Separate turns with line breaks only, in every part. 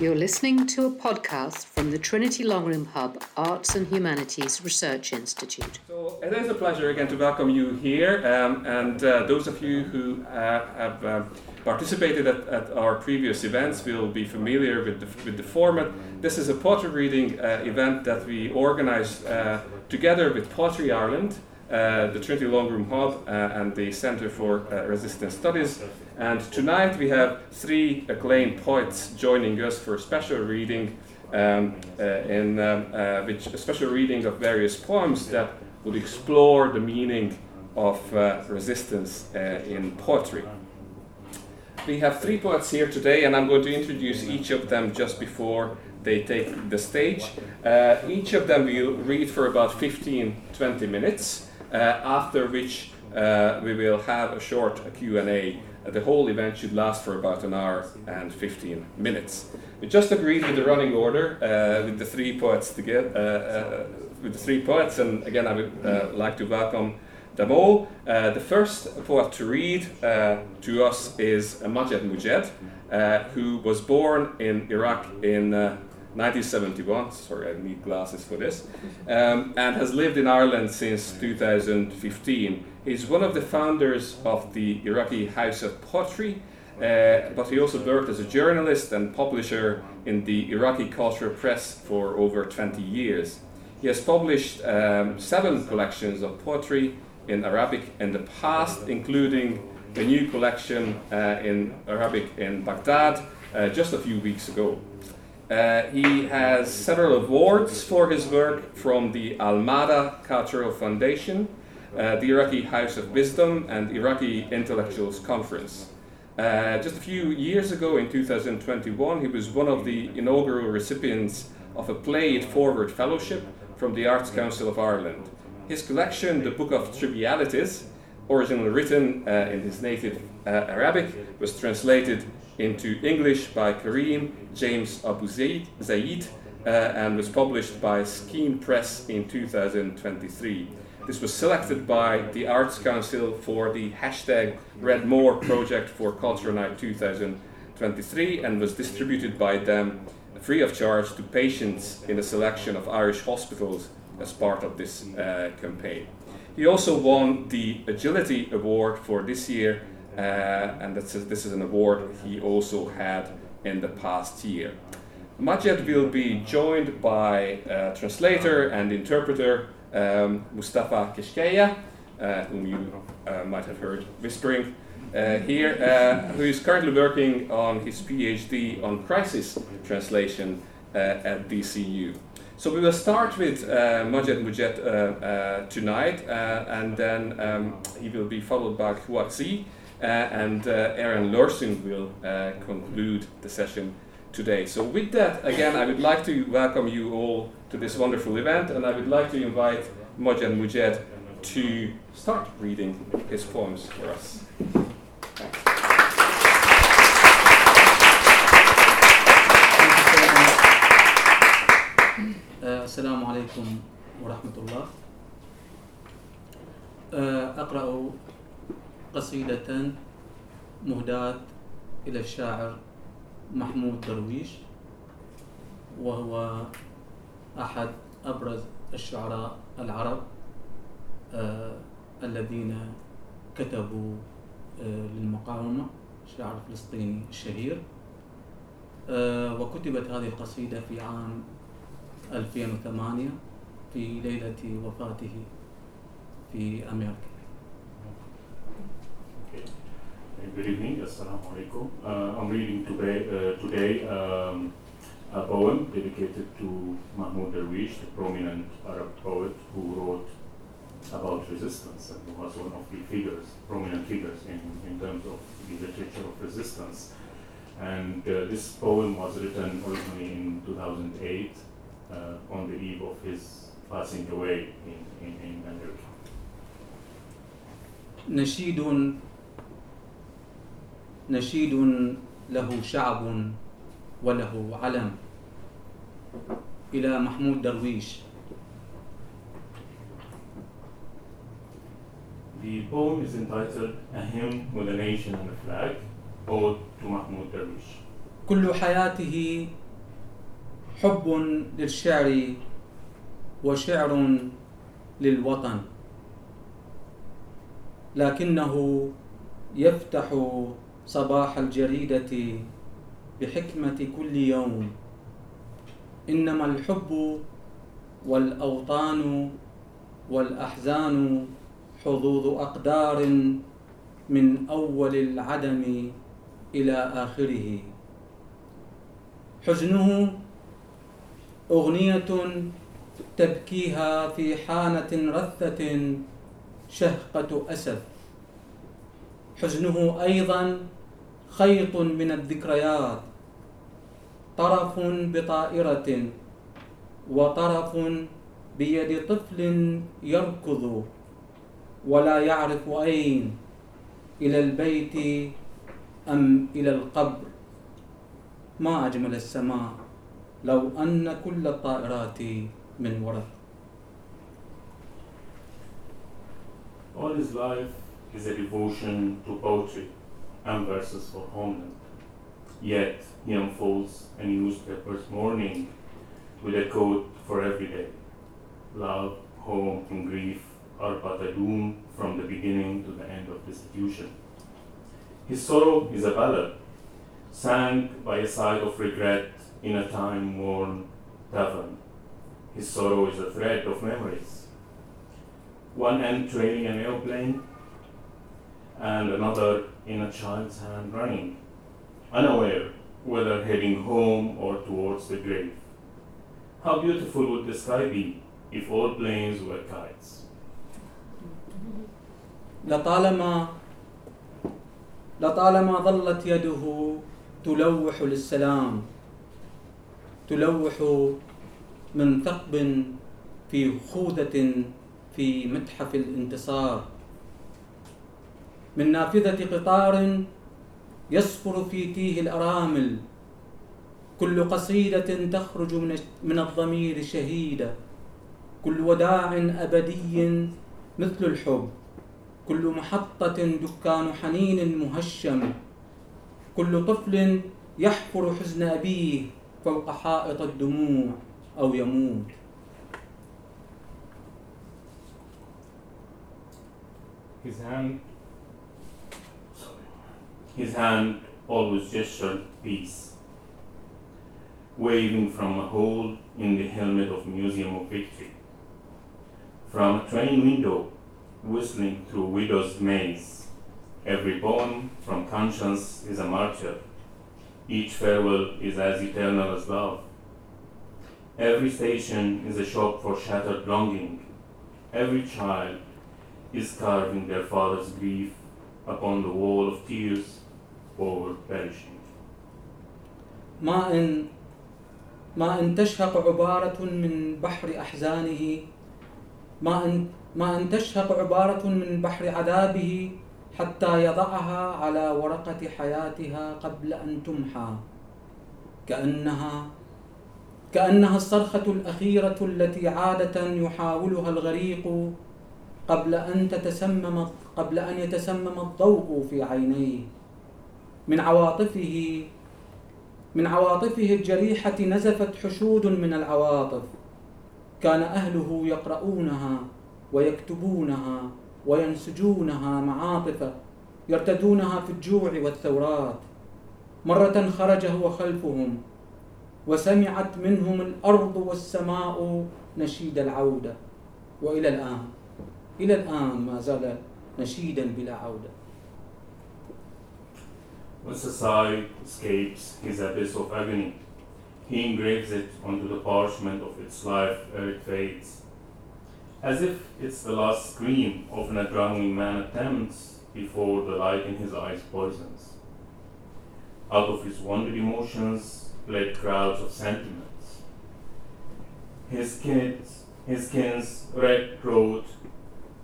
You're listening to a podcast from the Trinity Long Room Hub Arts and Humanities Research Institute.
So it is a pleasure again to welcome you here, um, and uh, those of you who uh, have uh, participated at, at, our previous events will be familiar with the, with the format. This is a poetry reading uh, event that we organized uh, together with Poetry Ireland. Uh, the Trinity Long Room Hub and the Center for Resistance Studies, and tonight we have three acclaimed poets joining us for a special reading, um, uh, in um, uh, which a special reading of various poems that would explore the meaning of uh, resistance uh, in poetry. We have three poets here today, and I'm going to introduce each of them just before they take the stage. Uh, each of them will read for about 15 20 minutes, uh, after which we will have a short Q&A the whole event should last for about an hour and 15 minutes. We just agreed with the running order uh, with the three poets together, uh, uh, with the three poets, and again I would uh, like to welcome them all. Uh, the first poet to read uh, to us is Majed Mujed, who was born in Iraq in 1971. Sorry, I need glasses for this, um, and has lived in Ireland since 2015. He's one of the founders of the Iraqi House of Poetry, uh, but he also worked as a journalist and publisher in the Iraqi Cultural Press for over 20 years. He has published um, seven collections of poetry in Arabic in the past, including a new collection uh, in Arabic in Baghdad uh, just a few weeks ago. Uh, he has several awards for his work from the Al Mada Cultural Foundation, uh, the Iraqi House of Wisdom, and Iraqi Intellectuals Conference. Uh, just a few years ago, in 2021, he was one of the inaugural recipients of a Play It Forward Fellowship from the Arts Council of Ireland. His collection, The Book of Trivialities, originally written uh, in his native uh, Arabic, was translated into English by Kareem James Abu-Zeid, uh, and was published by Skein Press in 2023. This was selected by the Arts Council for the hashtag Read More project for Culture Night 2023 and was distributed by them free of charge to patients in a selection of Irish hospitals as part of this uh, campaign. He also won the Agility Award for this year, uh, and this is an award he also had in the past year. Majed will be joined by a translator and interpreter um, Mustafa Keshkeya, uh, whom you uh, might have heard whispering uh, here, uh, who is currently working on his PhD on crisis translation uh, at DCU. So we will start with uh, Majed Mujed uh, tonight, and then um, he will be followed by Hua Xi, uh, and uh, Éireann Lorsung will uh, conclude the session today. So, with that, again, I would like to welcome you all to this wonderful event, and I would like to invite Majed Mujed to start reading his poems for us.
Assalamu alaikum عليكم ورحمة الله قصيدة مهداة إلى الشاعر محمود درويش وهو أحد أبرز الشعراء العرب آه الذين كتبوا آه للمقاومة الشاعر الفلسطيني الشهير. آه وكتبت هذه القصيدة في عام 2008 في ليلة وفاته في أمريكا.
Good evening, Assalamu alaikum. Uh, I'm reading today, uh, today um, a poem dedicated to Mahmoud Darwish, the prominent Arab poet who wrote about resistance and who was one of the figures, prominent figures in, in terms of the literature of resistance. And uh, this poem was written originally in 2008 uh, on the eve of his passing away in, in, in America.
نشيد نشيد له شعب وله علم إلى محمود درويش
The poem is entitled A Hymn with a Nation and a Flag, Ode to Mahmoud Darwish.
كل حياته حب للشعر وشعر للوطن لكنه يفتح صباح الجريدة بحكمة كل يوم. إنما الحب والأوطان والأحزان حظوظ أقدار من أول العدم إلى آخره. حزنه أغنية تبكيها في حانة رثة شهقة أسد حزنه أيضا خيط من الذكريات طرف بطائرة وطرف بيد طفل يركض ولا يعرف أين إلى البيت أم إلى القبر. ما أجمل السماء لو أن كل الطائرات من ورق
All his life is a devotion to poetry. And verses for homeland. Yet he unfolds a newspaper's morning with a quote for every day. Love, home, and grief are but a doom from the beginning to the end of destitution. His sorrow is a ballad, sang by a side of regret in a time worn tavern. His sorrow is a thread of memories. One end trailing an airplane, and another in a child's hand running, unaware whether heading home or towards the grave. How beautiful would the sky be if all planes were kites?
لطالما لطالما ظلت يده تلوح للسلام تلوح من ثقب في خوذة في متحف الانتصار من نافذة قطار يصفر في تيه الأرامل. كل قصيدة تخرج من الضمير شهيدة. كل وداع أبدي مثل الحب. كل محطة دكان حنين مهشم. كل طفل يحفر حزن أبيه فوق حائط الدموع أو يموت.
His hand, his hand always gestured peace, waving from a hole in the helmet of Museum of Victory, from a train window, whistling through widow's maze. Every poem from conscience is a martyr. Each farewell is as eternal as love. Every station is a shop for shattered longing. Every child is carving their father's grief upon the wall of tears or perishing.
ما إن ما إن تشهق عبارة من بحر أحزانه ما إن ما إن تشهق عبارة من بحر عذابه حتى يضعها على ورقة حياتها قبل أن تمحى كأنها كأنها الصرخة الأخيرة التي عادة يحاولها الغريق قبل أن تتسمم قبل أن يتسمم الضوء في عينيه من عواطفه من عواطفه الجريحة نزفت حشود من العواطف. كان أهله يقرؤونها ويكتبونها وينسجونها معاطف يرتدونها في الجوع والثورات. مرة خرج هو خلفهم وسمعت منهم الأرض والسماء نشيد العودة. وإلى الآن إلى الآن ما زال نشيدا بلا عودة.
Society escapes his abyss of agony, he engraves it onto the parchment of its life ere it fades, as if it's the last scream of an drowning man attempts before the light in his eyes poisons. Out of his wounded emotions bled crowds of sentiments. His kids, his kin's red wrote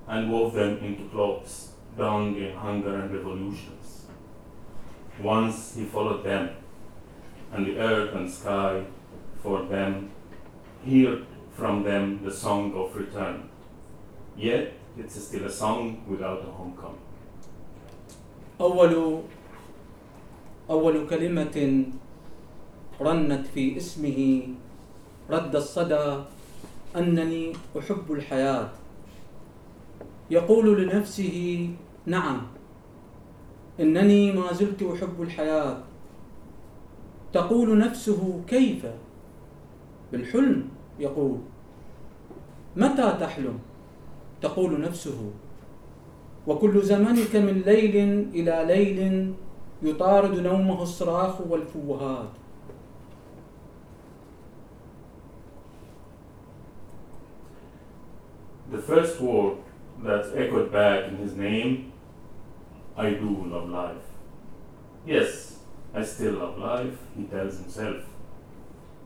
and wove them into cloaks donned in hunger and revolutions. Once he followed them, and the earth and sky for them heard from them the song of return. Yet it's still a song without a homecoming.
أول أول كلمة رنت في اسمه رد الصدى أنني أحب الحياة يقول لنفسه نعم إنني ما زلت أحب الحياة. تقول نفسه كيف؟ بالحلم يقول. متى تحلم؟ تقول نفسه. وكل زمنك من ليل إلى ليل يطارد نومه الصراخ والفوهات.
The first word that echoed back in his name, I do love life. Yes, I still love life, he tells himself.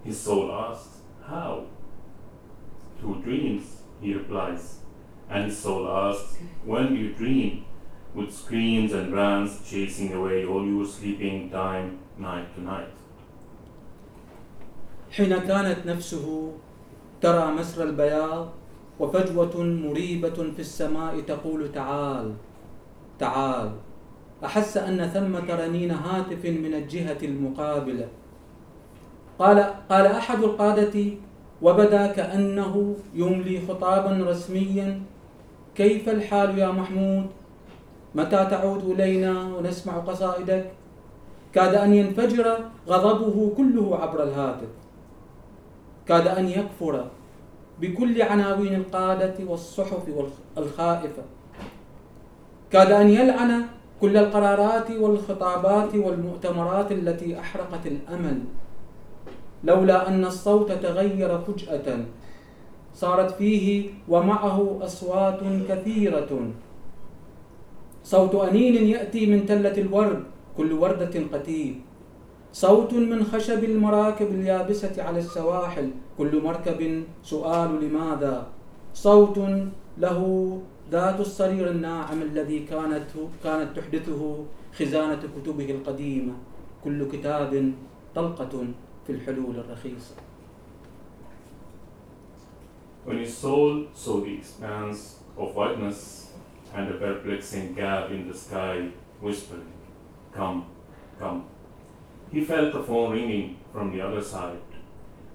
His soul asks, How? Through dreams, he replies. And his soul asks, When do you dream? With screams and rants chasing away all your sleeping time, night to night.
حين كانت نفسه ترى مسر البياض وفجوة مريبة في السماء تقول تعال تعال. أحس أن ثمة رنين هاتف من الجهة المقابلة. قال قال أحد القادة وبدا كأنه يملي خطابا رسميا. كيف الحال يا محمود؟ متى تعود إلينا ونسمع قصائدك؟ كاد أن ينفجر غضبه كله عبر الهاتف. كاد أن يكفر بكل عناوين القادة والصحف الخائفة. كاد أن يلعن كل القرارات والخطابات والمؤتمرات التي أحرقت الأمل. لولا أن الصوت تغير فجأة صارت فيه ومعه أصوات كثيرة. صوت أنين يأتي من تلة الورد كل وردة قتيل صوت من خشب المراكب اليابسة على السواحل كل مركب سؤال لماذا؟ صوت له ذات الصرير الناعم الذي كانت كانت تحدثه خزانة كتبه القديمة كل كتاب طلقة في الحلول الرخيصة
When his soul saw the expanse of whiteness and a perplexing gap in the sky whispering, Come, come, he felt the phone ringing from the other side.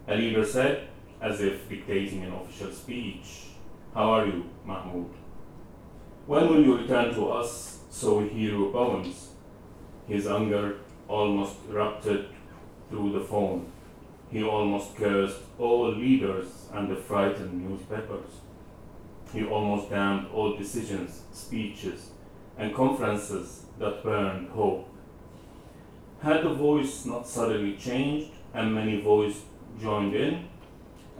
A leader said, as if dictating an official speech, How are you, Mahmoud? When will you return to us so hear poems? His anger almost erupted through the phone. He almost cursed all leaders and the frightened newspapers. He almost damned all decisions, speeches, and conferences that burned hope had the voice not suddenly changed and many voices joined in,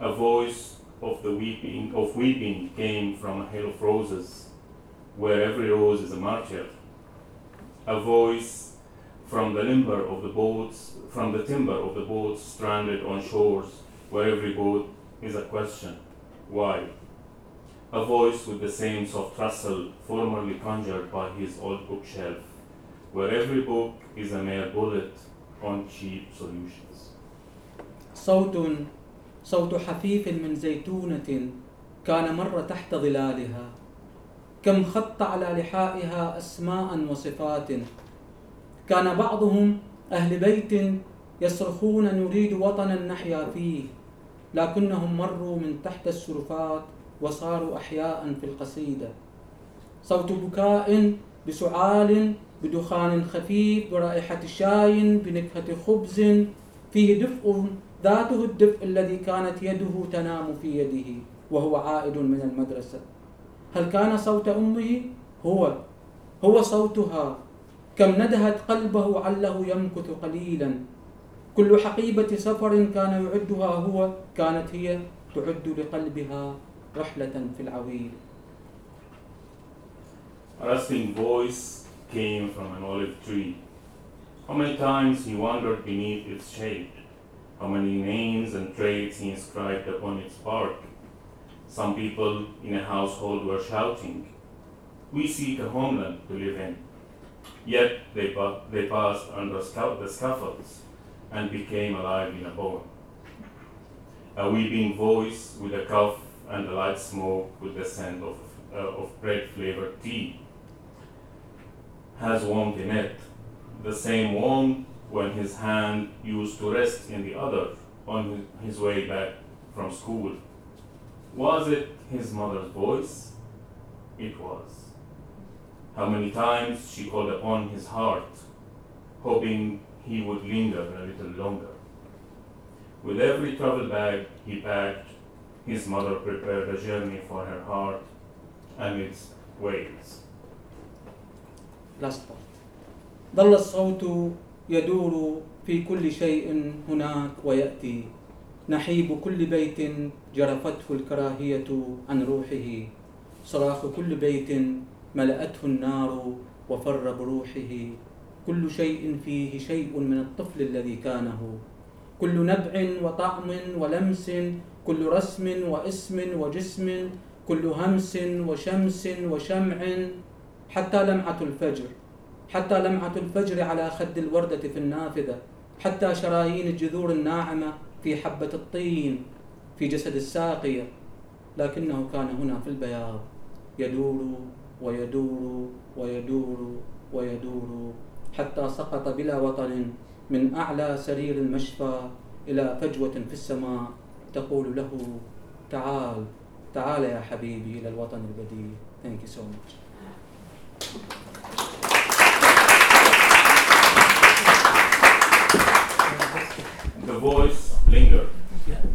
a voice of the weeping of weeping came from a hill of roses, where every rose is a martyr. A voice from the limber of the boats, from the timber of the boats stranded on shores, where every boat is a question. Why? A voice with the same soft rustle formerly conjured by his old bookshelf where every book is a mere bullet on cheap solutions.
صوت صوت حفيف من زيتونة كان مر تحت ظلالها كم خط على لحائها أسماء وصفات. كان بعضهم أهل بيت يصرخون نريد وطنا نحيا فيه لكنهم مروا من تحت السرفات وصاروا أحياء في القصيدة. صوت بكاء بسعال بدخان خفيف برائحة شاي بنكهة خبز فيه دفء ذاته الدفء الذي كانت يده تنام في يده وهو عائد من المدرسة. هل كان صوت أمه؟ هو هو صوتها كم ندهت قلبه عله يمكث قليلا كل حقيبة سفر كان يعدها هو كانت هي تعد لقلبها رحلة في العويل
A rustling voice came from an olive tree. How many times he wandered beneath its shade. How many names and traits he inscribed upon its bark. Some people in a household were shouting, We seek a homeland to live in. Yet they, pa- they passed under scout- the scaffolds and became alive in a poem. A weeping voice with a cough and a light smoke with the scent of, uh, of bread flavored tea has warmth in it, the same warmth when his hand used to rest in the other on his way back from school. Was it his mother's voice? It was. How many times she called upon his heart, hoping he would linger a little longer. With every travel bag he packed, his mother prepared a journey for her heart amidst waves.
last part ظل الصوت يدور في كل شيء هناك ويأتي نحيب كل بيت جرفته الكراهية عن روحه. صراخ كل بيت ملأته النار وفر بروحه. كل شيء فيه شيء من الطفل الذي كانه. كل نبع وطعم ولمس كل رسم واسم وجسم كل همس وشمس وشمع حتى لمعة الفجر. حتى لمعة الفجر على خد الوردة في النافذة. حتى شرايين الجذور الناعمة في حبة الطين. في جسد الساقية لكنه كان هنا في البياض. يدور ويدور ويدور ويدور حتى سقط بلا وطن من أعلى سرير المشفى إلى فجوة في السماء. تقول له تعال تعال يا حبيبي إلى الوطن البديل. Thank you so much.
The voice lingered,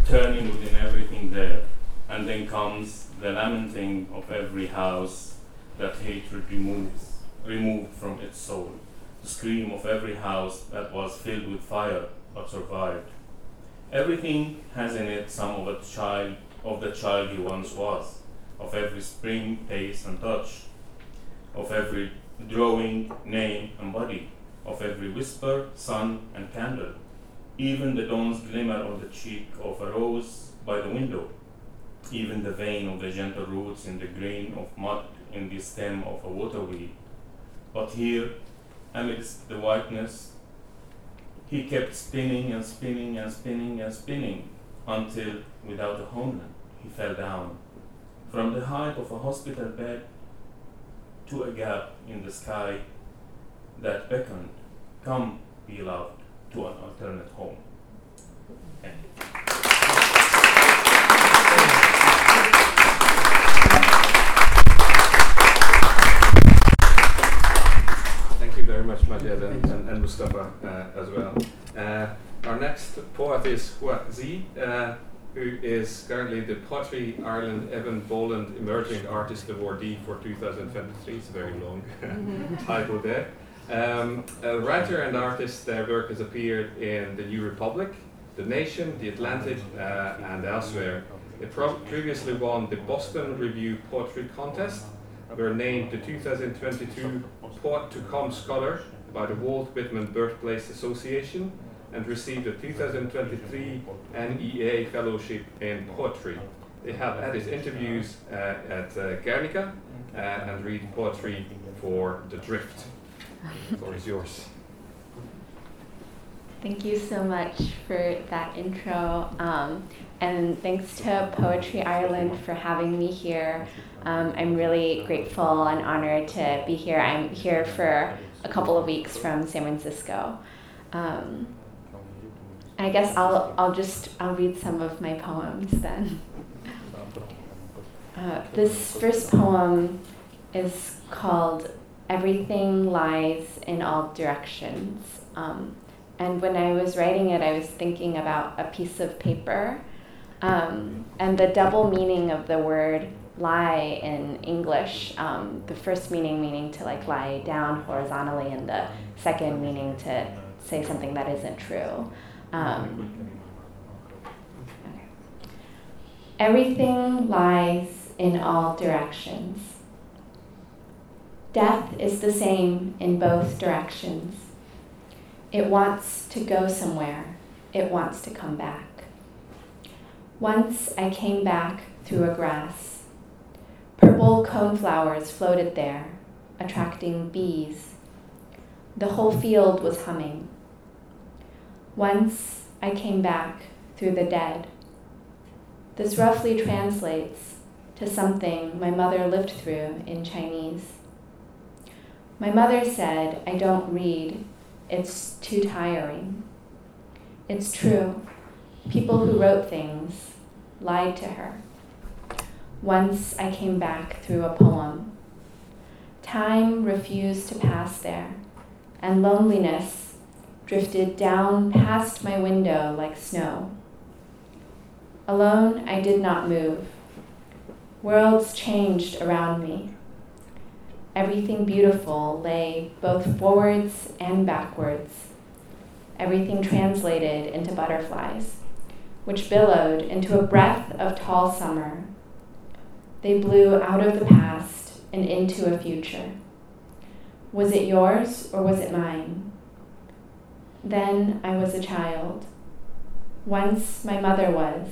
turning within everything there, and then comes the lamenting of every house that hatred removes, removed from its soul, the scream of every house that was filled with fire but survived. Everything has in it some of a child of the child he once was, of every spring, pace, and touch, of every drawing, name, and body, of every whisper, sun, and candle, even the dawn's glimmer on the cheek of a rose by the window, even the vein of the gentle roots in the grain of mud in the stem of a waterweed. But here, amidst the whiteness, he kept spinning and spinning and spinning and spinning until, without a homeland, he fell down from the height of a hospital bed to a gap in the sky that beckoned, Come, beloved, to an alternate home. Thank you.
Very much, Majed and, and, and Mustafa uh, as well. Uh, our next poet is Hua Xi, uh, who is currently the Poetry Ireland Eavan Boland Emerging Artist Awardee for 2023. It's a very long title there. Um, a writer and artist, their work has appeared in The New Republic, The Nation, The Atlantic, uh, and elsewhere. They previously won the Boston Review Poetry Contest, were named the 2022 Poet to Come Scholar by the Walt Whitman Birthplace Association, and received a 2023 NEA Fellowship in Poetry. They have added interviews uh, at uh, Guernica uh, and read poetry for The Drift. Floor is yours.
Thank you so much for that intro. Um, and thanks to Poetry Ireland for having me here. Um, I'm really grateful and honored to be here. I'm here for a couple of weeks from San Francisco. Um, I guess I'll, I'll just I'll read some of my poems then. Uh, this first poem is called Everything Lies in All Directions. Um, and when I was writing it, I was thinking about a piece of paper um, and the double meaning of the word lie in English. Um, the first meaning meaning to like lie down horizontally, and the second meaning to say something that isn't true. Um. Everything lies in all directions. Death is the same in both directions. It wants to go somewhere, it wants to come back. Once I came back through a grass. Purple coneflowers floated there, attracting bees. The whole field was humming. Once I came back through the dead. This roughly translates to something my mother lived through in Chinese. My mother said, I don't read, it's too tiring. It's true. People who wrote things lied to her. Once I came back through a poem. Time refused to pass there, and loneliness drifted down past my window like snow. Alone, I did not move. Worlds changed around me. Everything beautiful lay both forwards and backwards. Everything translated into butterflies, which billowed into a breath of tall summer they blew out of the past and into a future. Was it yours or was it mine? Then I was a child. Once my mother was.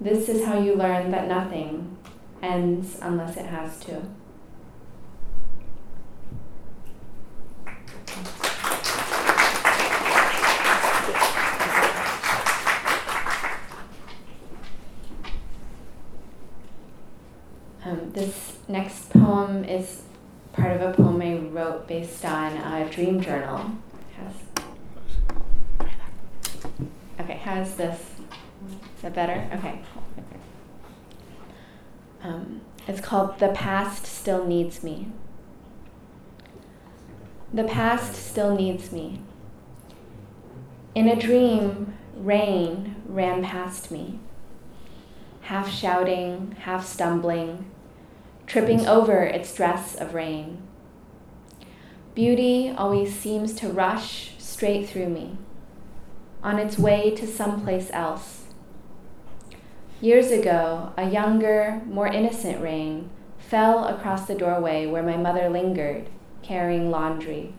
This is how you learn that nothing ends unless it has to. Um, this next poem is part of a poem I wrote based on a dream journal. Okay, how's this? Is that better? Okay. Um, it's called The Past Still Needs Me. The past still needs me. In a dream, rain ran past me half shouting, half stumbling, tripping over its dress of rain. Beauty always seems to rush straight through me, on its way to someplace else. Years ago, a younger, more innocent rain fell across the doorway where my mother lingered, carrying laundry.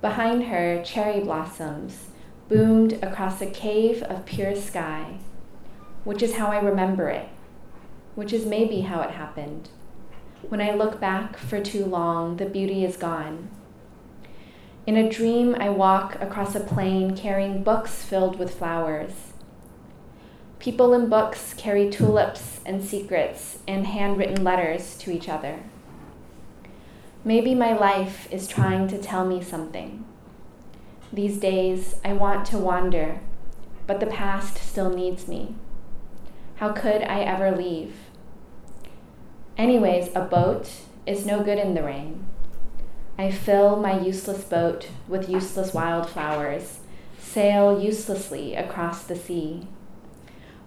Behind her, cherry blossoms boomed across a cave of pure sky which is how I remember it, which is maybe how it happened. When I look back for too long, the beauty is gone. In a dream, I walk across a plain carrying books filled with flowers. People in books carry tulips and secrets and handwritten letters to each other. Maybe my life is trying to tell me something. These days, I want to wander, but the past still needs me. How could I ever leave? Anyways, a boat is no good in the rain. I fill my useless boat with useless wildflowers, sail uselessly across the sea.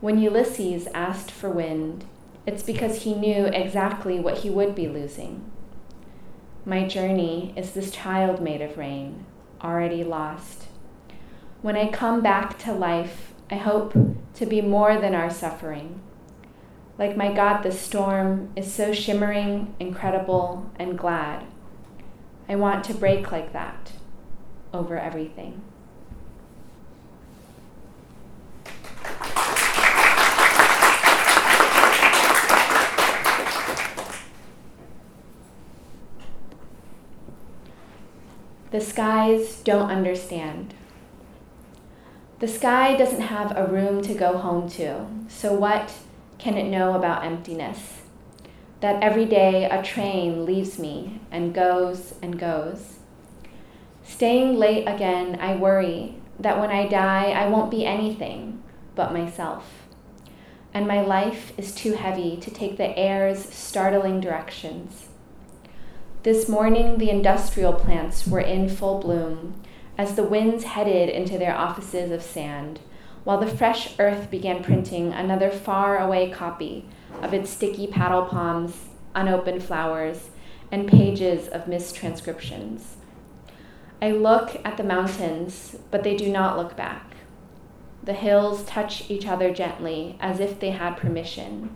When Ulysses asked for wind, it's because he knew exactly what he would be losing. My journey is this child made of rain, already lost. When I come back to life, I hope to be more than our suffering. Like my God, the storm is so shimmering, incredible, and glad. I want to break like that over everything. The skies don't understand. The sky doesn't have a room to go home to, so what can it know about emptiness? That every day a train leaves me and goes and goes. Staying late again, I worry that when I die, I won't be anything but myself. And my life is too heavy to take the air's startling directions. This morning, the industrial plants were in full bloom as the winds headed into their offices of sand, while the fresh earth began printing another far away copy of its sticky paddle palms, unopened flowers, and pages of mistranscriptions. I look at the mountains, but they do not look back. The hills touch each other gently as if they had permission,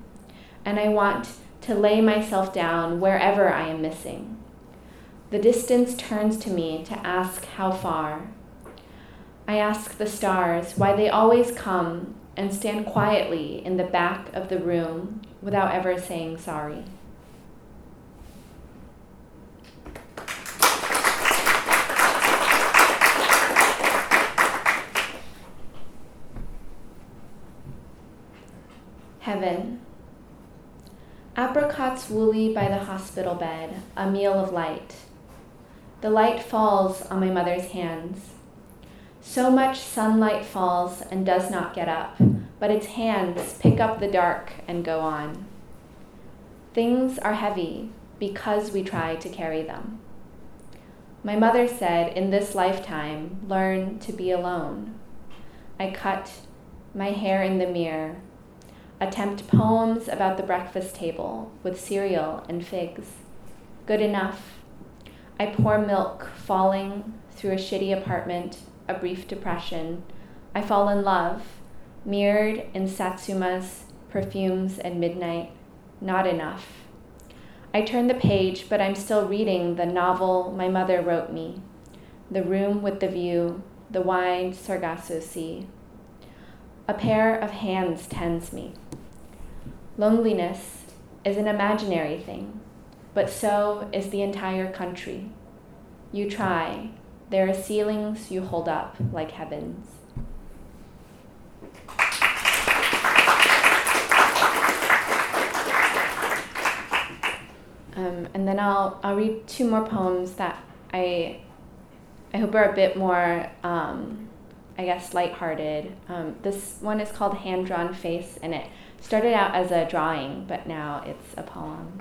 and I want to lay myself down wherever I am missing. The distance turns to me to ask how far. I ask the stars why they always come and stand quietly in the back of the room without ever saying sorry. Heaven. Apricots woolly by the hospital bed, a meal of light. The light falls on my mother's hands. So much sunlight falls and does not get up, but its hands pick up the dark and go on. Things are heavy because we try to carry them. My mother said, in this lifetime, learn to be alone. I cut my hair in the mirror, attempt poems about the breakfast table with cereal and figs. Good enough. I pour milk, falling through a shitty apartment, a brief depression. I fall in love, mirrored in Satsumas, perfumes, and midnight. Not enough. I turn the page, but I'm still reading the novel my mother wrote me The Room with the View, the Wide Sargasso Sea. A pair of hands tends me. Loneliness is an imaginary thing, but so is the entire country. You try, there are ceilings you hold up like heavens. Um, and then I'll, I'll read two more poems that I, I hope are a bit more um, I guess, lighthearted. Um, this one is called Hand Drawn Face, and it started out as a drawing, but now it's a poem.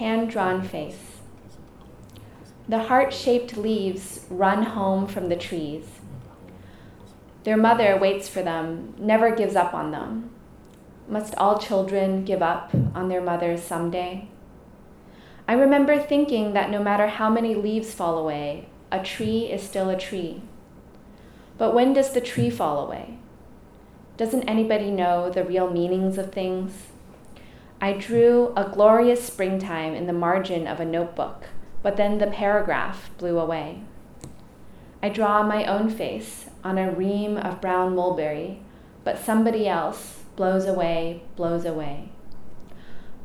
Hand Drawn Face. The heart shaped leaves run home from the trees. Their mother waits for them, never gives up on them. Must all children give up on their mothers someday? I remember thinking that no matter how many leaves fall away, a tree is still a tree. But when does the tree fall away? Doesn't anybody know the real meanings of things? I drew a glorious springtime in the margin of a notebook, but then the paragraph blew away. I draw my own face on a ream of brown mulberry, but somebody else blows away, blows away.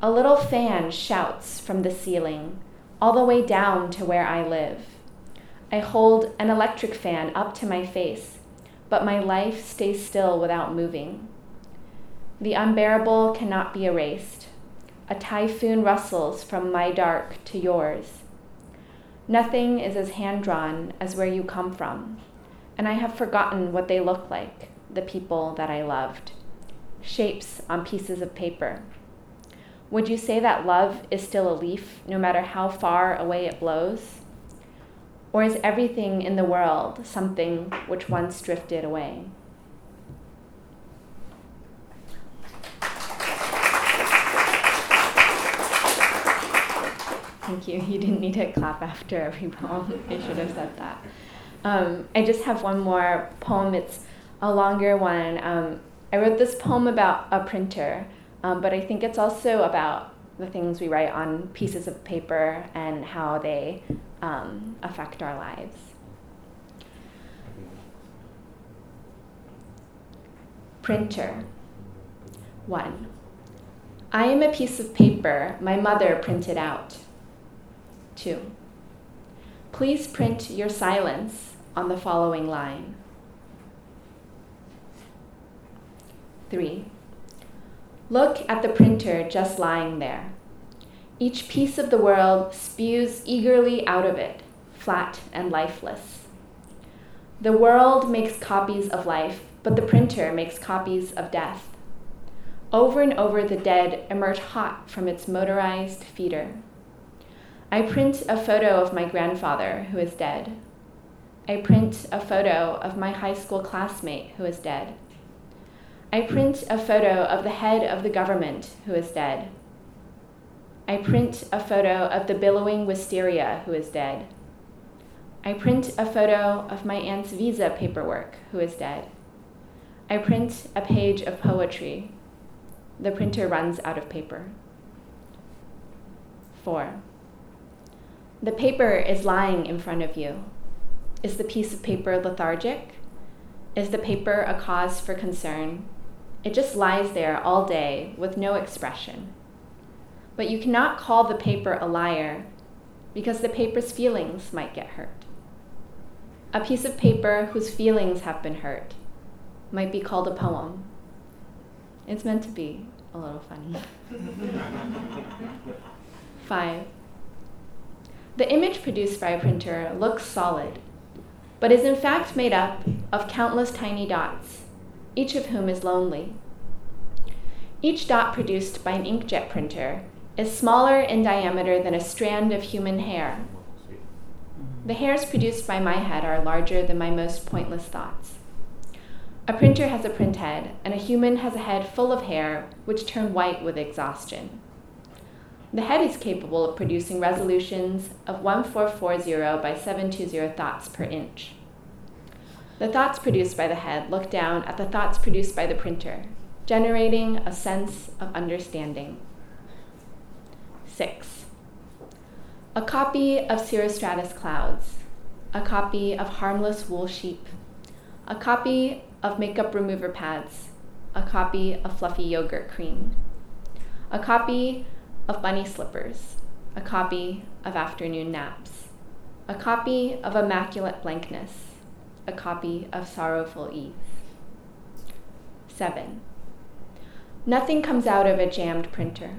A little fan shouts from the ceiling, all the way down to where I live. I hold an electric fan up to my face, but my life stays still without moving. The unbearable cannot be erased. A typhoon rustles from my dark to yours. Nothing is as hand drawn as where you come from, and I have forgotten what they look like, the people that I loved. Shapes on pieces of paper. Would you say that love is still a leaf, no matter how far away it blows? Or is everything in the world something which once drifted away? Thank you. You didn't need to clap after every poem. I should have said that. Um, I just have one more poem. It's a longer one. Um, I wrote this poem about a printer, um, but I think it's also about the things we write on pieces of paper and how they um, affect our lives. Printer. 1. I am a piece of paper my mother printed out. 2. Please print your silence on the following line. 3. Look at the printer just lying there. Each piece of the world spews eagerly out of it, flat and lifeless. The world makes copies of life, but the printer makes copies of death. Over and over, the dead emerge hot from its motorized feeder. I print a photo of my grandfather who is dead. I print a photo of my high school classmate who is dead. I print a photo of the head of the government who is dead. I print a photo of the billowing wisteria who is dead. I print a photo of my aunt's visa paperwork who is dead. I print a page of poetry. The printer runs out of paper. 4. The paper is lying in front of you. Is the piece of paper lethargic? Is the paper a cause for concern? It just lies there all day with no expression. But you cannot call the paper a liar because the paper's feelings might get hurt. A piece of paper whose feelings have been hurt might be called a poem. It's meant to be a little funny. Five. The image produced by a printer looks solid, but is in fact made up of countless tiny dots, each of whom is lonely. Each dot produced by an inkjet printer is smaller in diameter than a strand of human hair. The hairs produced by my head are larger than my most pointless thoughts. A printer has a print head, and a human has a head full of hair which turn white with exhaustion. The head is capable of producing resolutions of 1440 by 720 thoughts per inch. The thoughts produced by the head look down at the thoughts produced by the printer, generating a sense of understanding. 6. A copy of cirrostratus clouds, a copy of harmless wool sheep, a copy of makeup remover pads, a copy of fluffy yogurt cream, a copy of bunny slippers, a copy of afternoon naps, a copy of immaculate blankness, a copy of sorrowful ease. 7. Nothing comes out of a jammed printer.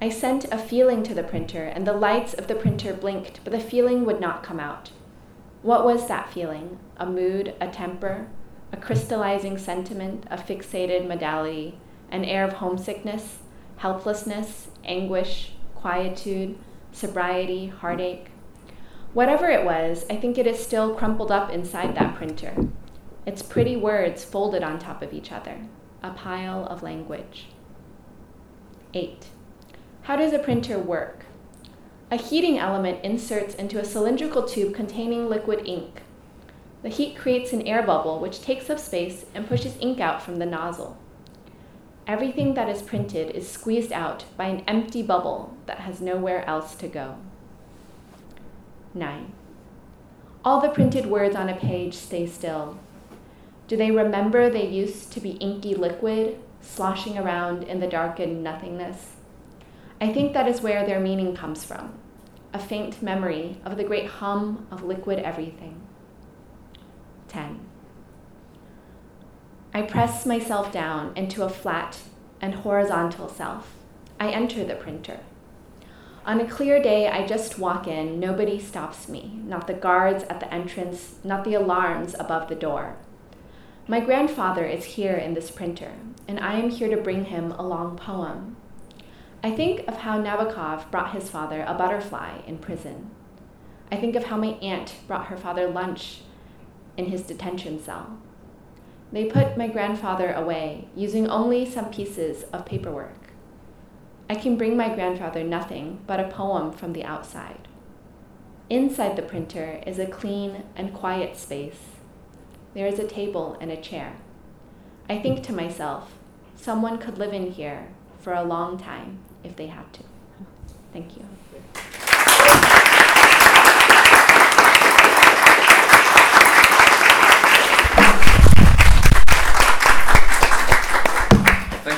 I sent a feeling to the printer, and the lights of the printer blinked, but the feeling would not come out. What was that feeling? A mood, a temper, a crystallizing sentiment, a fixated modality, an air of homesickness, helplessness, anguish, quietude, sobriety, heartache. Whatever it was, I think it is still crumpled up inside that printer. Its pretty words folded on top of each other, a pile of language. 8. How does a printer work? A heating element inserts into a cylindrical tube containing liquid ink. The heat creates an air bubble which takes up space and pushes ink out from the nozzle. Everything that is printed is squeezed out by an empty bubble that has nowhere else to go. 9. All the printed words on a page stay still. Do they remember they used to be inky liquid, sloshing around in the darkened nothingness? I think that is where their meaning comes from a faint memory of the great hum of liquid everything. 10. I press myself down into a flat and horizontal self. I enter the printer. On a clear day, I just walk in. Nobody stops me, not the guards at the entrance, not the alarms above the door. My grandfather is here in this printer, and I am here to bring him a long poem. I think of how Nabokov brought his father a butterfly in prison. I think of how my aunt brought her father lunch in his detention cell. They put my grandfather away, using only some pieces of paperwork. I can bring my grandfather nothing but a poem from the outside. Inside the printer is a clean and quiet space. There is a table and a chair. I think to myself, someone could live in here for a long time if they had to. Thank you.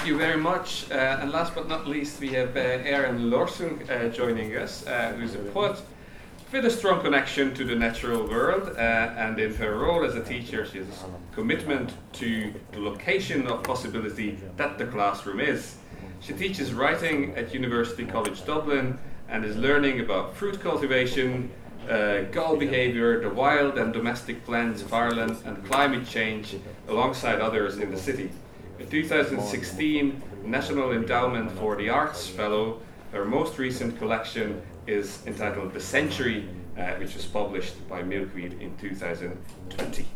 You very much. Uh, and last but not least, we have uh, Éireann Lorsung uh, joining us, uh, who's a poet with a strong connection to the natural world. Uh, and in her role as a teacher, she has a commitment to the location of possibility that the classroom is. She teaches writing at University College Dublin and is learning about fruit cultivation, uh, gull behavior, the wild and domestic plants of Ireland, and climate change alongside others in the city. A 2016 National Endowment for the Arts Fellow, her most recent collection is entitled The Century, uh, which was published by Milkweed in 2020.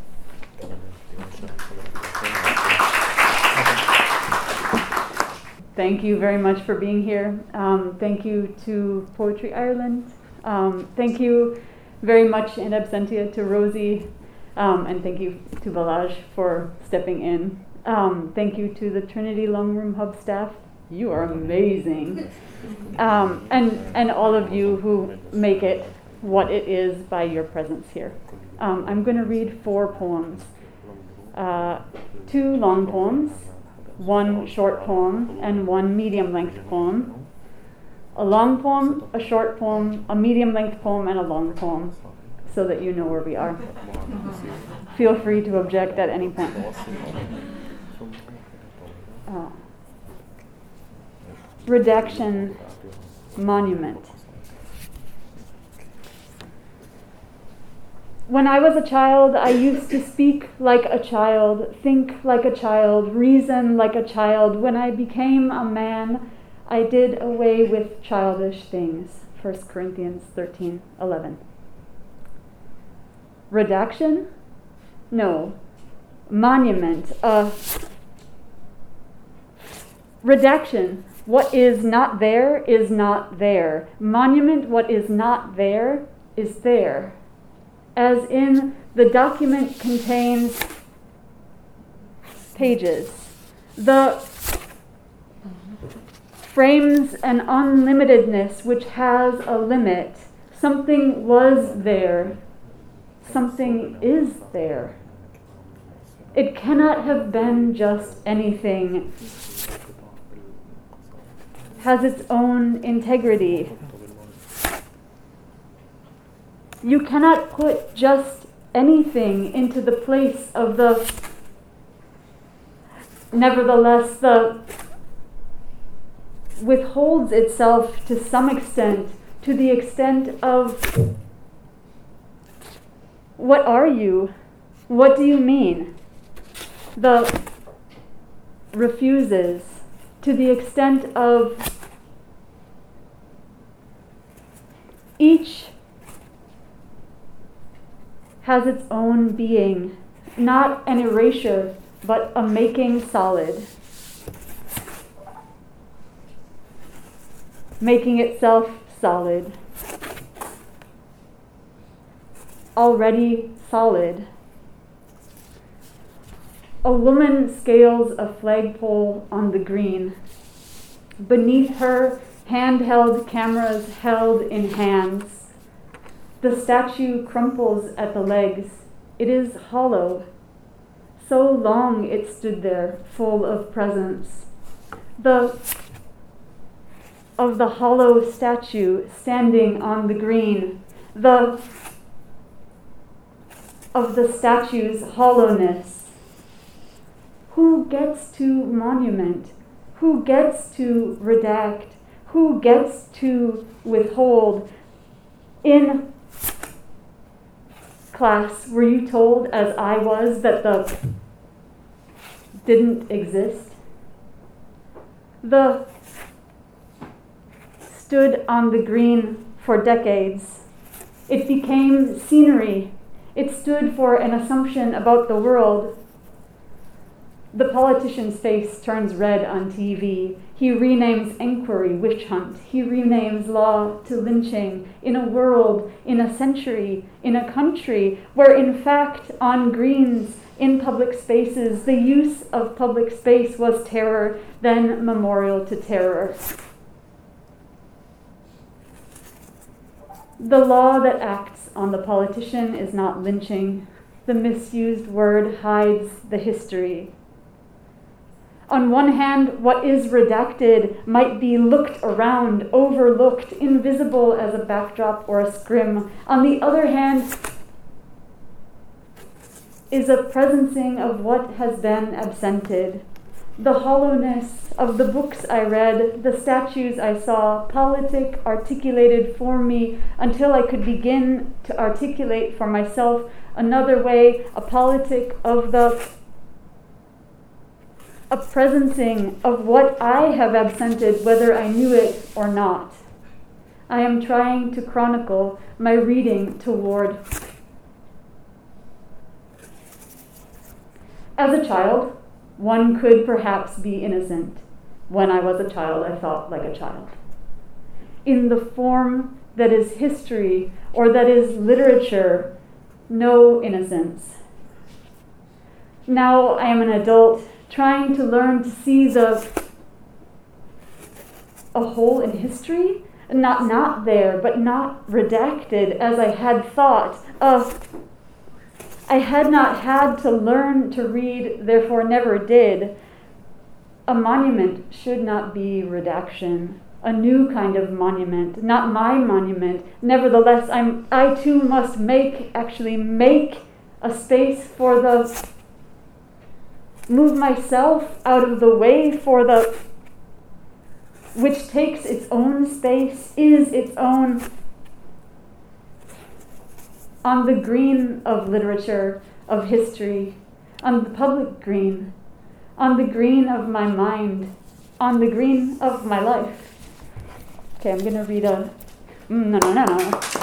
Thank you very much for being here. Um, thank you to Poetry Ireland. Um, thank you very much in absentia to Rosie. Um, and thank you to Balazs for stepping in. Um, thank you to the Trinity Long Room Hub staff. You are amazing. Um, and, and all of you who make it what it is by your presence here. Um, I'm going to read four poems uh, two long poems one short poem, and one medium length poem. A long poem, a short poem, a medium length poem, and a long poem, so that you know where we are. Feel free to object at any point. Redaction monument. When I was a child, I used to speak like a child, think like a child, reason like a child. When I became a man, I did away with childish things. 1 Corinthians 13 11. Redaction? No. Monument. Uh, redaction. What is not there is not there. Monument, what is not there is there. As in, the document contains pages. The frames an unlimitedness which has a limit. Something was there, something is there. It cannot have been just anything. Has its own integrity. You cannot put just anything into the place of the nevertheless the withholds itself to some extent, to the extent of what are you? What do you mean? The refuses to the extent of each has its own being, not an erasure, but a making solid. making itself solid. Already solid. A woman scales a flagpole on the green. Beneath her, handheld cameras held in hands. The statue crumples at the legs. It is hollow. So long it stood there, full of presence. The of the hollow statue standing on the green, the of the statue's hollowness. Who gets to monument? Who gets to redact? Who gets to withhold? In class, were you told, as I was, that the didn't exist? The stood on the green for decades. It became scenery. It stood for an assumption about the world. The politician's face turns red on TV. He renames inquiry witch hunt. He renames law to lynching in a world, in a century, in a country where, in fact, on greens, in public spaces, the use of public space was terror, then memorial to terror. The law that acts on the politician is not lynching. The misused word hides the history. On one hand, what is redacted might be looked around, overlooked, invisible as a backdrop or a scrim. On the other hand, is a presencing of what has been absented, the hollowness of the books I read, the statues I saw, politic articulated for me until I could begin to articulate for myself another way, a politic of the a presencing of what I have absented, whether I knew it or not. I am trying to chronicle my reading toward. As a child, one could perhaps be innocent. When I was a child, I thought like a child. In the form that is history or that is literature, no innocence. Now I am an adult trying to learn to see the a hole in history, not not there, but not redacted as I had thought. Of I had not had to learn to read, therefore never did. A monument should not be redaction, a new kind of monument, not my monument. Nevertheless, I'm, I too must make, actually make a space for the, move myself out of the way for the, which takes its own space, is its own on the green of literature, of history, on the public green, on the green of my mind, on the green of my life. Okay, I'm gonna read a. Mm, no, no, no, no.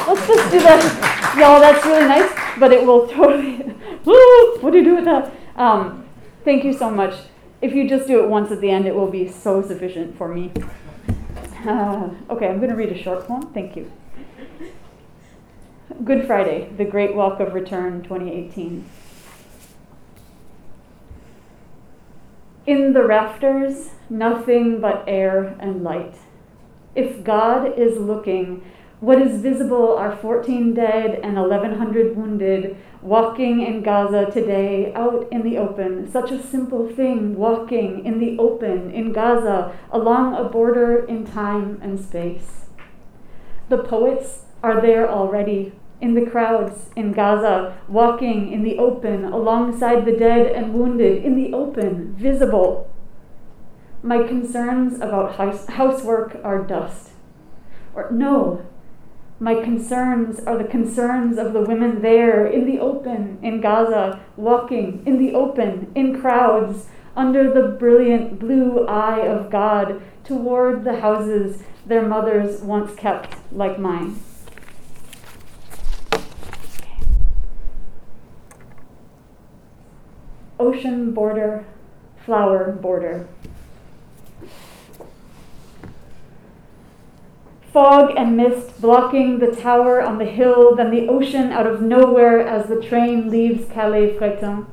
Let's just do that. Y'all, that's really nice, but it will totally. what do you do with that? Um, thank you so much. If you just do it once at the end, it will be so sufficient for me. Uh, okay, I'm going to read a short poem. Thank you. Good Friday, The Great Walk of Return 2018. In the rafters, nothing but air and light. If God is looking, what is visible are 14 dead and 1,100 wounded walking in Gaza today out in the open. Such a simple thing, walking in the open in Gaza along a border in time and space. The poets are there already in the crowds in Gaza, walking in the open alongside the dead and wounded, in the open, visible. My concerns about house- housework are dust. Or, no, my concerns are the concerns of the women there in the open in Gaza, walking in the open in crowds under the brilliant blue eye of God toward the houses their mothers once kept like mine. ocean border, flower border. Fog and mist blocking the tower on the hill, then the ocean out of nowhere as the train leaves Calais Fréthun.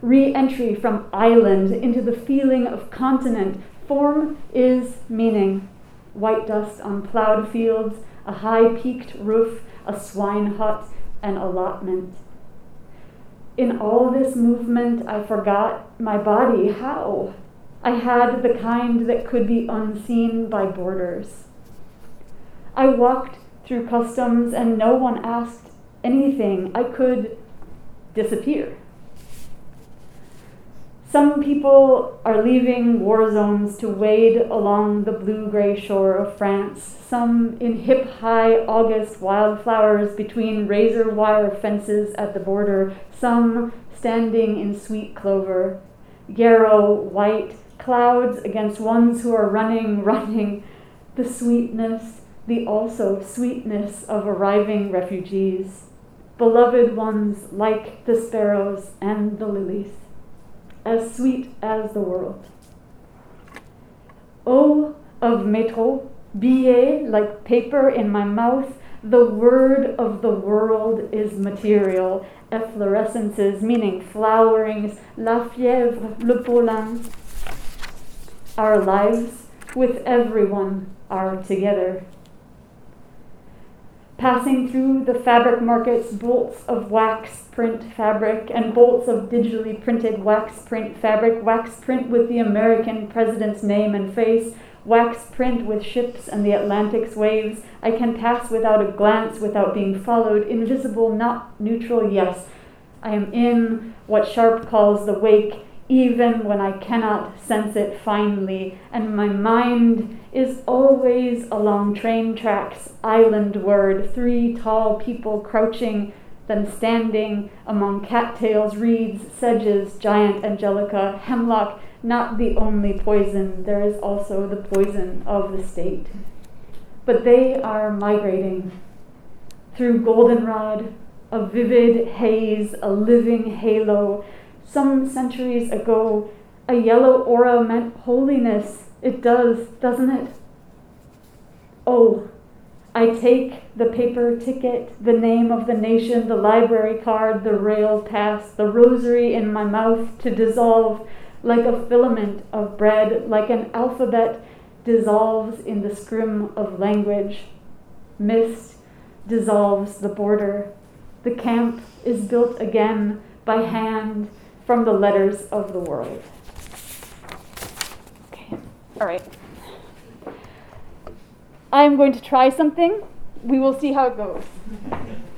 Re entry from island into the feeling of continent. Form is meaning. White dust on plowed fields, a high peaked roof, a swine hut, an allotment in all this movement, I forgot my body. How? I had the kind that could be unseen by borders. I walked through customs and no one asked anything. I could disappear. Some people are leaving war zones to wade along the blue gray shore of France, some in hip high August wildflowers between razor wire fences at the border, some standing in sweet clover. Yarrow, white, clouds against ones who are running, running, the sweetness, the also sweetness of arriving refugees, beloved ones like the sparrows and the lilies as sweet as the world. O of métro, billet like paper in my mouth, the word of the world is material, efflorescences, meaning flowerings, la fièvre, le pollen. Our lives with everyone are together passing through the fabric markets bolts of wax print fabric and bolts of digitally printed wax print fabric, wax print with the American president's name and face, wax print with ships and the Atlantic's waves. I can pass without a glance, without being followed, invisible, not neutral, yes. I am in what Sharpe calls the wake, even when I cannot sense it finely, and my mind is always along train tracks, islandward, three tall people crouching, then standing among cattails, reeds, sedges, giant angelica, hemlock, not the only poison, there is also the poison of the state. But they are migrating through goldenrod, a vivid haze, a living halo. Some centuries ago, a yellow aura meant holiness it does, doesn't it? Oh, I take the paper ticket, the name of the nation, the library card, the rail pass, the rosary in my mouth to dissolve like a filament of bread, like an alphabet dissolves in the scrim of language. Mist dissolves the border. The camp is built again by hand from the letters of the world. All right. I'm going to try something. We will see how it goes.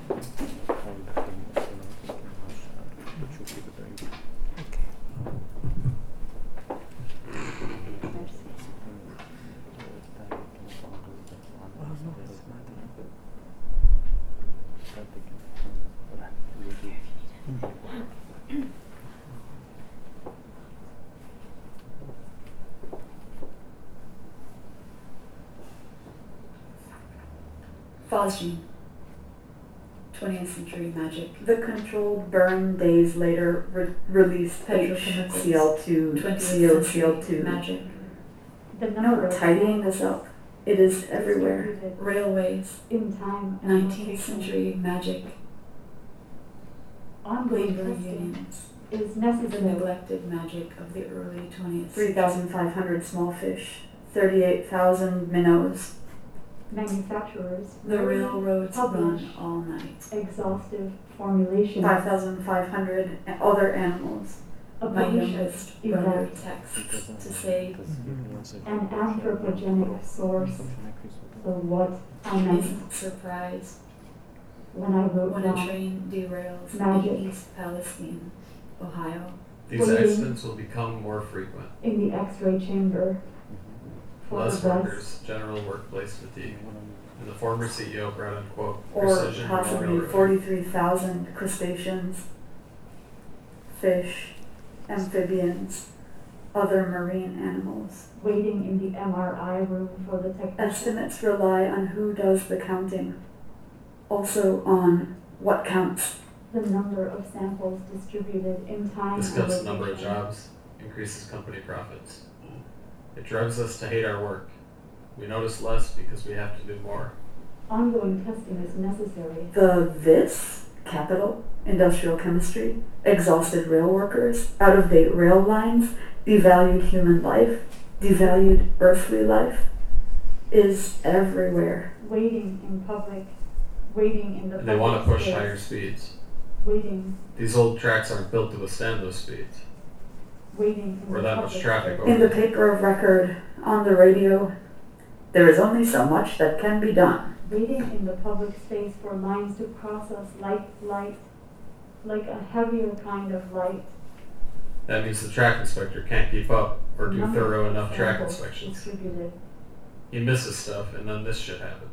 Phosgene. 20th century magic.
The controlled burn days later re- released
Petrochemicals.
HCl2,
20th century
COCl2.
magic.
The number
No,
of
tidying this up. It is everywhere.
Railways.
in time and
19th
location.
century magic.
Ongoing
Labor
testing
unions.
is
The neglected magic of the early 20th century.
3,500 small fish, 38,000 minnows.
Manufacturers.
The railroads
Publish.
run all night.
Exhaustive formulation.
5,500 other animals.
A
My
pollution
youngest brother
event.
texts to say, mm-hmm.
An anthropogenic source for what I meant
isn't surprised
when I wrote
when a train derails
Magic.
in East Palestine, Ohio.
These
Bullying.
accidents will become more frequent.
in the x-ray chamber for
Less
the
workers, general workplace fatigue. And the former CEO brought in, quote,
Or
precision
possibly
railroading.
43,000 crustaceans, fish, amphibians, other marine animals.
waiting in the MRI room for the technician.
Estimates rely on who does the counting, also on what counts.
The number of samples distributed in time.
This
and
cuts the number of
location.
jobs, increases company profits. It drives us to hate our work. We notice less because we have to do more.
Ongoing testing is necessary.
The this, capital, industrial chemistry, exhausted rail workers, out of date rail lines, devalued human life, devalued earthly life, is everywhere.
Waiting in public, waiting in the
And they want to push
space,
higher speeds.
Waiting,
These old tracks aren't built to withstand those speeds.
Waiting in
Or
the
that much
public
traffic
space.
In the paper of record, on the radio, there is only so much that can be done.
Waiting in the public space for lines to cross us like light, like a heavier kind of light.
That means the track inspector can't keep up or do
Number
thorough
of
enough track
samples
inspections.
Distributed.
He misses stuff and then this shit happens.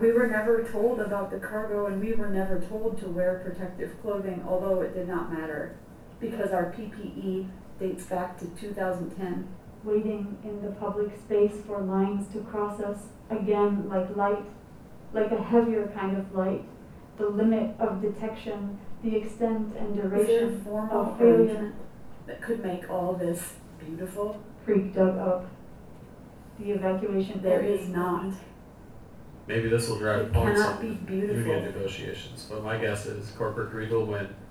We were never told about the cargo and we were never told to wear protective clothing, although it did not matter because our PPE dates back to 2010.
waiting in the public space for lines to cross us again like light, like a heavier kind of light, the limit of detection, the extent and
Is there a
duration of failure.
that could make all this beautiful?
Creek dug up. The evacuation.
There is not.
Maybe this will drive
It
points
cannot
on
be
union negotiations, but my guess is corporate greed will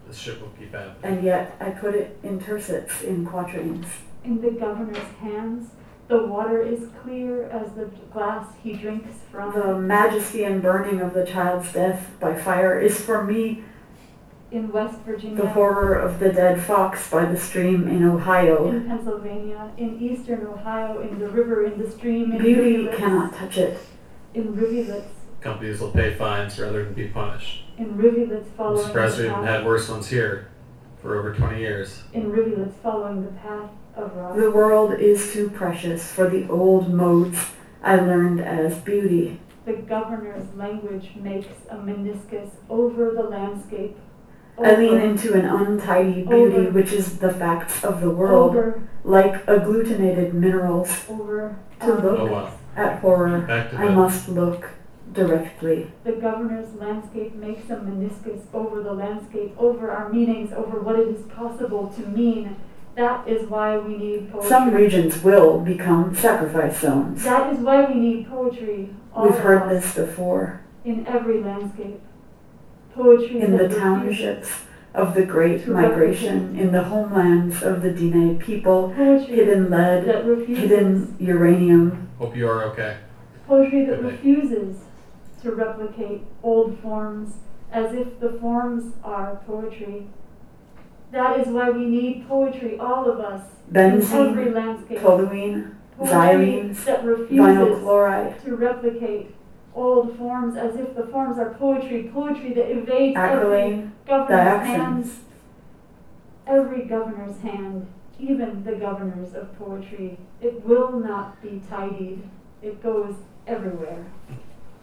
win. This shit will keep happening.
And yet I put it in tercets in quatrains.
In the governor's hands, the water is clear as the glass he drinks from.
The majesty and burning of the child's death by fire is for me
in West Virginia.
the horror of the dead fox by the stream in Ohio.
in Pennsylvania, in eastern Ohio, in the river, in the stream, in
Beauty
rivulets,
cannot touch it.
in rivulets,
Companies will pay fines rather than be punished.
In rivulets
I'm
following
surprised we
the
haven't
path,
had worse ones here for over 20 years.
in rivulets following the path of rock.
The world is too precious for the old modes I learned as beauty.
The governor's language makes a meniscus over the landscape.
I lean
over-
into an untidy beauty,
Over.
which is the facts of the world,
over,
like agglutinated minerals.
over.
To
our
look
Oh wow.
At horror,
Back to
I
the
must look directly.
The governor's landscape makes a meniscus over the landscape, over our meanings, over what it is possible to mean. That is why we need poetry.
Some regions will become sacrifice zones.
That is why we need poetry. All
We've heard this before.
in every landscape. Poetry
In the townships of the Great
to
Migration, in the homelands of the Diné people,
Poetry
hidden lead, hidden uranium.
Hope you are okay.
Poetry that refuses to replicate old forms as if the forms are poetry. That is why we need poetry, all of us, in every
Benzene,
landscape.
toluene, xylenes,
that
vinyl
refuses
chloride,
to replicate old forms as if the forms are poetry, poetry that evades every governor's hand, every governor's hand, even the governors of poetry. It will not be tidied. It goes everywhere.